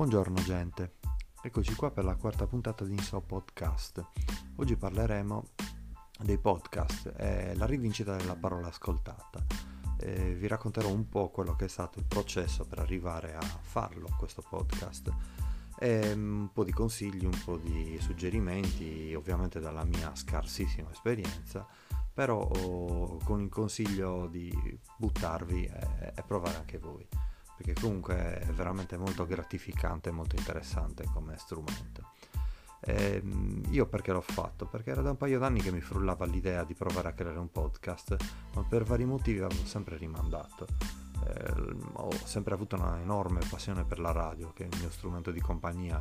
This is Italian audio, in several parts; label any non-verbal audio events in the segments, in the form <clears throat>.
Buongiorno gente, eccoci qua per la quarta puntata di Inso Podcast. Oggi parleremo dei podcast e la rivincita della parola ascoltata. E vi racconterò un po' quello che è stato il processo per arrivare a farlo, questo podcast. E un po' di consigli, un po' di suggerimenti, ovviamente dalla mia scarsissima esperienza, però oh, con il consiglio di buttarvi e, e provare anche voi perché comunque è veramente molto gratificante e molto interessante come strumento. E ehm, io perché l'ho fatto? Perché era da un paio d'anni che mi frullava l'idea di provare a creare un podcast, ma per vari motivi avevo sempre rimandato. Eh, ho sempre avuto una enorme passione per la radio, che è il mio strumento di compagnia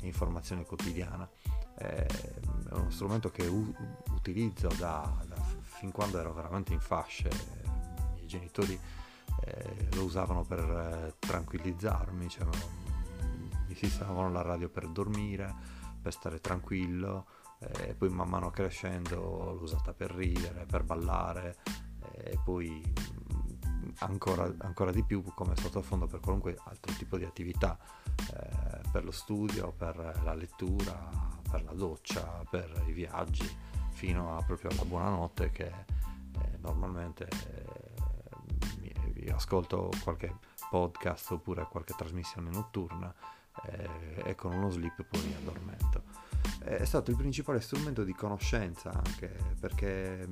e informazione quotidiana. Eh, è uno strumento che u- utilizzo da, da fin quando ero veramente in fasce. I miei genitori eh, lo usavano per eh, tranquillizzarmi, cioè, mi sistemavano la radio per dormire, per stare tranquillo, e poi man mano crescendo l'ho usata per ridere, per ballare e poi mm, ancora, ancora di più come sottofondo per qualunque altro tipo di attività, eh, per lo studio, per la lettura, per la doccia, per i viaggi, fino a proprio alla buonanotte che ascolto qualche podcast oppure qualche trasmissione notturna eh, e con uno sleep poi mi addormento. È stato il principale strumento di conoscenza anche perché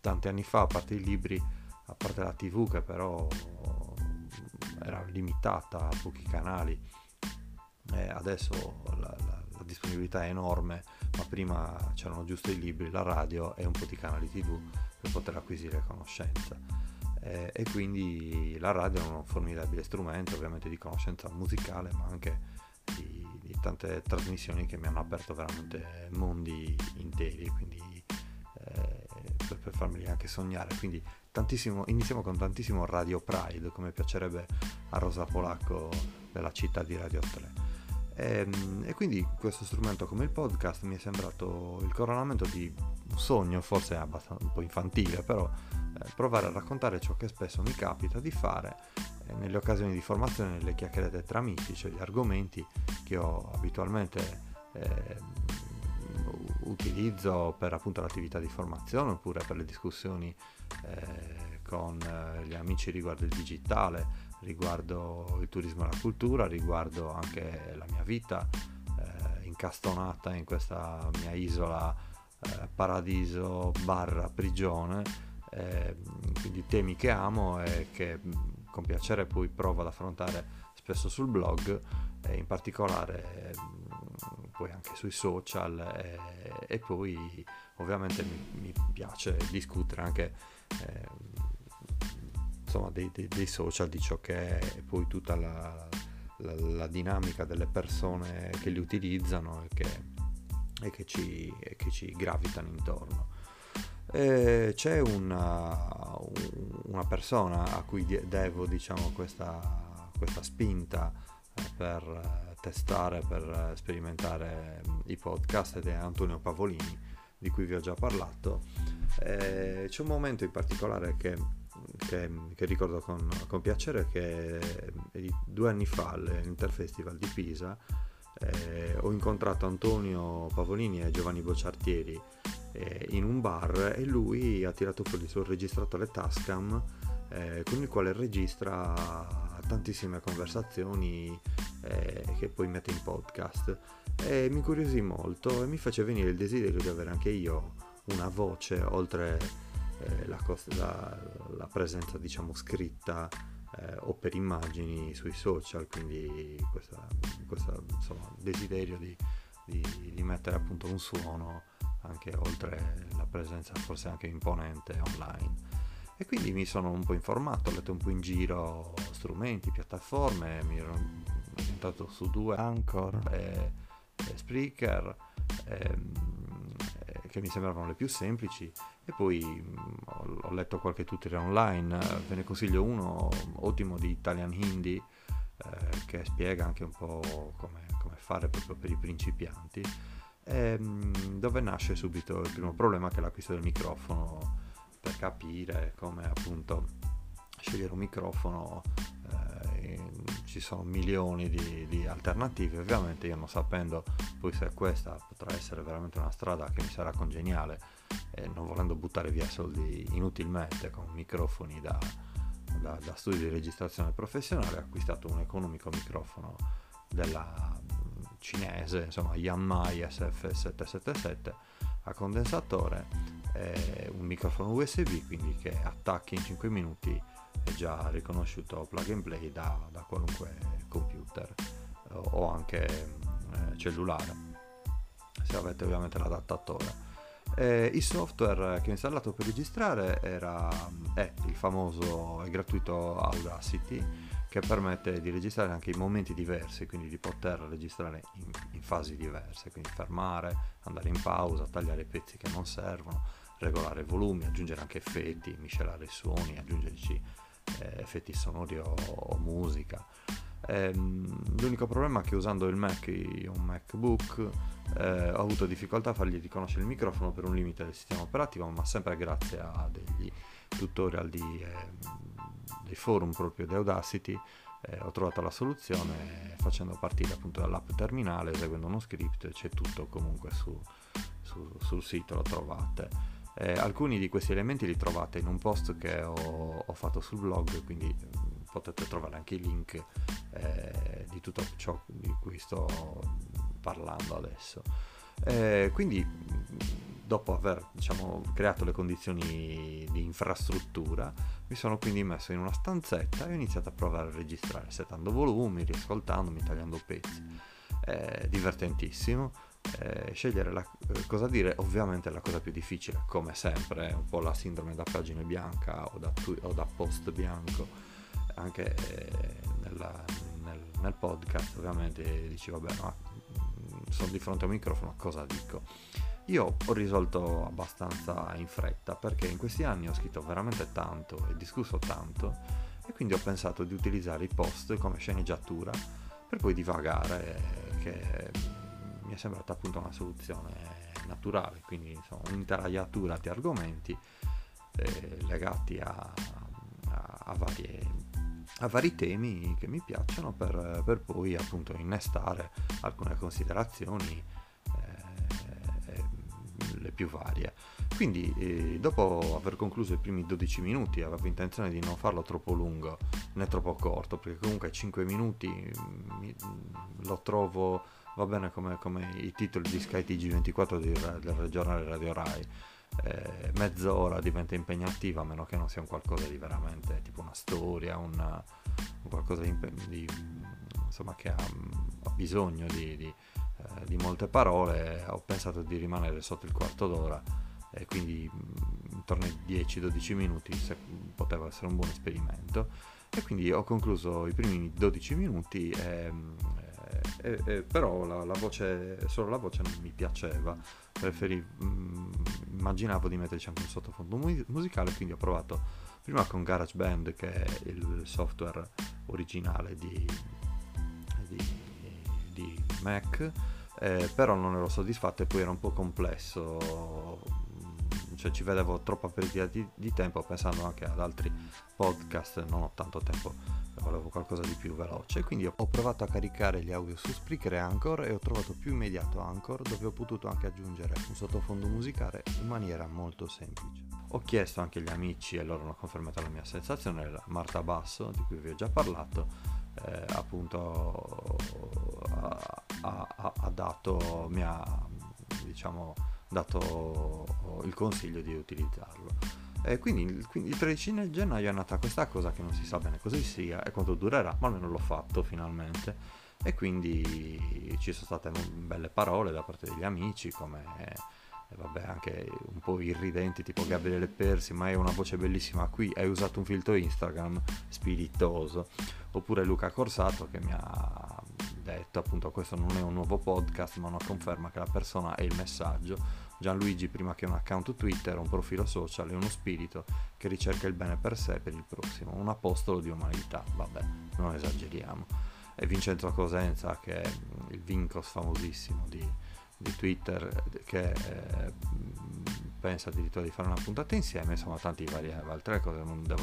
tanti anni fa, a parte i libri, a parte la tv che però era limitata a pochi canali, eh, adesso la, la, la disponibilità è enorme, ma prima c'erano giusto i libri, la radio e un po' di canali tv per poter acquisire conoscenza eh, e quindi la radio è un formidabile strumento ovviamente di conoscenza musicale ma anche di, di tante trasmissioni che mi hanno aperto veramente mondi interi quindi eh, per, per farmeli anche sognare. Quindi tantissimo iniziamo con tantissimo Radio Pride come piacerebbe a Rosa Polacco della città di Radio 3 e, ehm, e, quindi questo strumento come il podcast mi è sembrato il coronamento di un sogno, forse abbastanza un po' infantile, però provare a raccontare ciò che spesso mi capita di fare eh, nelle occasioni di formazione, nelle chiacchierate tra amici, cioè gli argomenti che ho abitualmente eh, utilizzo per appunto l'attività di formazione oppure per le discussioni eh, con eh, gli amici riguardo il digitale, riguardo il turismo e la cultura, riguardo anche la mia vita eh, incastonata in questa mia isola eh, paradiso barra prigione, eh, quindi temi che amo e che con piacere poi provo ad affrontare spesso sul blog e in particolare poi anche sui social e, poi ovviamente mi, mi, piace discutere anche eh, insomma, dei, dei, dei, social, di ciò che è poi tutta la, la, la dinamica delle persone che li utilizzano e che, e che, ci, e che ci, gravitano intorno. E c'è una, una, persona a cui devo diciamo, questa, questa spinta eh, per testare, per sperimentare i podcast ed è Antonio Pavolini di cui vi ho già parlato. E c'è un momento in particolare che che, che ricordo con, con, piacere che due anni fa all'Interfestival di Pisa eh, ho incontrato Antonio Pavolini e Giovanni Bocciartieri eh, in un bar e lui ha tirato fuori il suo registratore Tascam eh, con il quale registra tantissime conversazioni eh, che poi mette in podcast. E mi incuriosì molto e mi fece venire il desiderio di avere anche io una voce oltre eh, la, la, la, presenza diciamo scritta eh, o per immagini sui social, quindi questo desiderio di, di, di, mettere appunto un suono anche oltre la presenza forse anche imponente online. E quindi mi sono un po' informato, ho letto un po' in giro strumenti, piattaforme, mi ero orientato su due Anchor e, e Spreaker. E, ehm, che mi sembravano le più semplici e poi mh, mm, ho letto qualche tutorial online, ve ne consiglio uno ottimo di Italian Hindi eh, che spiega anche un po' come, come, fare proprio per i principianti, e, mh, mm, dove nasce subito il primo problema che è l'acquisto del microfono per capire come appunto scegliere un microfono eh, eh, ci sono milioni di, di, alternative, ovviamente io non sapendo poi se questa potrà essere veramente una strada che mi sarà congeniale e non volendo buttare via soldi inutilmente con microfoni da, da, da studio di registrazione professionale, ho acquistato un economico microfono della cinese, insomma Yanmai SF777 a condensatore, un microfono USB quindi che attacchi in 5 minuti è già riconosciuto plug and play da, da qualunque computer o anche eh, cellulare se avete ovviamente l'adattatore. Eh, il software che ho installato per registrare era, è il famoso e gratuito Audacity che permette di registrare anche in momenti diversi, quindi di poter registrare in, in fasi diverse, quindi fermare, andare in pausa, tagliare pezzi che non servono, regolare volumi, aggiungere anche effetti, miscelare i suoni, aggiungerci eh, effetti sonori o, o musica. Ehm, l'unico problema è che usando il Mac, un MacBook, eh, ho avuto difficoltà a fargli riconoscere il microfono per un limite del sistema operativo, ma sempre grazie a degli tutorial di, eh, dei forum proprio di Audacity eh, ho trovato la soluzione facendo partire appunto dall'app terminale, eseguendo uno script, c'è tutto comunque su, su, sul sito, lo trovate. Eh, alcuni di questi elementi li trovate in un post che ho, ho fatto sul blog, quindi mm, potete trovare anche i link eh, di tutto ciò di cui sto parlando adesso. Eh, quindi dopo aver diciamo, creato le condizioni di infrastruttura mi sono quindi messo in una stanzetta e ho iniziato a provare a registrare settando volumi, riascoltandomi, tagliando pezzi. Eh, divertentissimo eh, scegliere la, eh, cosa dire ovviamente è la cosa più difficile come sempre è un po' la sindrome da pagina bianca o da, tu, o da post bianco anche eh, nella, nel, nel, podcast ovviamente dici vabbè ma mm, sono di fronte a un microfono cosa dico io ho risolto abbastanza in fretta perché in questi anni ho scritto veramente tanto e discusso tanto e quindi ho pensato di utilizzare i post come sceneggiatura per poi divagare che mi è sembrata appunto una soluzione naturale, quindi insomma un'interaiatura di argomenti eh, legati a, a, a, varie, a, vari temi che mi piacciono per, per poi appunto innestare alcune considerazioni più varie. Quindi eh, dopo aver concluso i primi 12 minuti avevo intenzione di non farlo troppo lungo né troppo corto perché comunque 5 minuti mi, lo trovo va bene come, come i titoli di Sky TG24 di, del giornale Radio Rai. Eh, mezz'ora diventa impegnativa a meno che non sia un qualcosa di veramente tipo una storia, una, un qualcosa di, di, insomma, che ha, ha bisogno di, di, eh, di, molte parole. Ho pensato di rimanere sotto il quarto d'ora e quindi intorno ai 10-12 minuti se, poteva essere un buon esperimento. E quindi ho concluso i primi 12 minuti. E, eh, eh, però la, la, voce, solo la voce non mi piaceva, preferivo, mm, immaginavo di metterci anche un sottofondo mu- musicale, quindi ho provato prima con GarageBand che è il software originale di, di Mac, eh, però non ero soddisfatto e poi era un po' complesso, cioè ci vedevo troppa perdita di, di tempo pensando anche ad altri podcast, non ho tanto tempo volevo qualcosa di più veloce, quindi ho provato a caricare gli audio su Spreaker e Anchor e ho trovato più immediato Anchor dove ho potuto anche aggiungere un sottofondo musicale in maniera molto semplice. Ho chiesto anche agli amici e loro hanno confermato la mia sensazione, Marta Basso, di cui vi ho già parlato, eh, appunto ha, ha, ha dato, mi ha diciamo, dato il consiglio di utilizzarlo. E quindi, quindi il 13 gennaio è nata questa cosa che non si sa bene cosa sia e quanto durerà, ma almeno l'ho fatto finalmente. E quindi ci sono state belle parole da parte degli amici, come e vabbè, anche un po' irridenti, tipo Gabriele Persi, ma hai una voce bellissima qui, hai usato un filtro Instagram spiritoso. Oppure Luca Corsato che mi ha detto appunto questo non è un nuovo podcast, ma una conferma che la persona è il messaggio Gianluigi prima che un account Twitter, un profilo social e uno spirito che ricerca il bene per sé e per il prossimo, un apostolo di umanità, vabbè, non esageriamo. E Vincenzo Cosenza, che è il Vincos famosissimo di, di Twitter, che eh, pensa addirittura di fare una puntata insieme, insomma, tanti varie altre cose, non devo,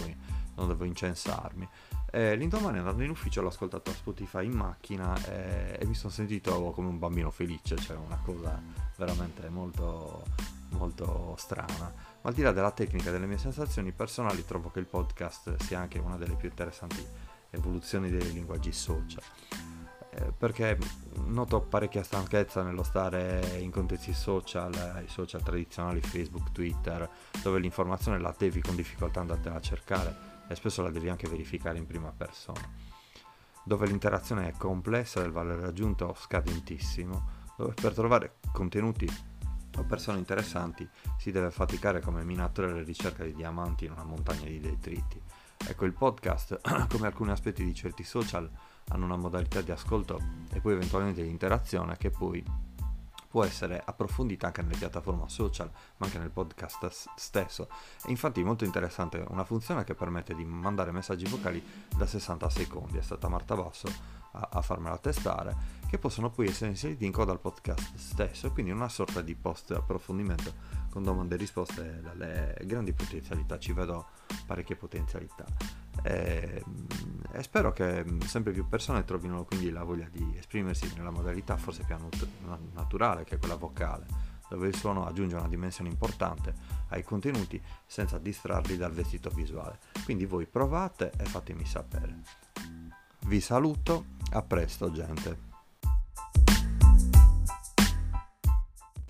non devo incensarmi. E l'indomani andando in ufficio l'ho ascoltato a Spotify in macchina e, e mi sono sentito come un bambino felice, cioè una cosa veramente molto, molto strana. Ma al di là della tecnica e delle mie sensazioni personali, trovo che il podcast sia anche una delle più interessanti evoluzioni dei linguaggi social. Perché noto parecchia stanchezza nello stare in contesti social, i social tradizionali, Facebook, Twitter, dove l'informazione la devi con difficoltà andartela a cercare e spesso la devi anche verificare in prima persona, dove l'interazione è complessa e il valore raggiunto scadentissimo, dove per trovare contenuti o persone interessanti si deve faticare come minatori alla ricerca di diamanti in una montagna di detriti. Ecco, il podcast, <clears throat> come alcuni aspetti di certi social, hanno una modalità di ascolto e poi eventualmente di interazione che poi può essere approfondita anche nelle piattaforme social, ma anche nel podcast stesso. E infatti molto interessante una funzione che permette di mandare messaggi vocali da 60 secondi. È stata Marta Basso a, a farmela testare, che possono poi essere inseriti in coda al podcast stesso, quindi una sorta di post approfondimento con domande e risposte dalle grandi potenzialità. Ci vedo parecchie potenzialità. E, e, spero che sempre più persone trovino quindi la voglia di esprimersi nella modalità forse più naturale che è quella vocale, dove il suono aggiunge una dimensione importante ai contenuti senza distrarli dal vestito visuale. Quindi voi provate e fatemi sapere. Vi saluto, a presto gente.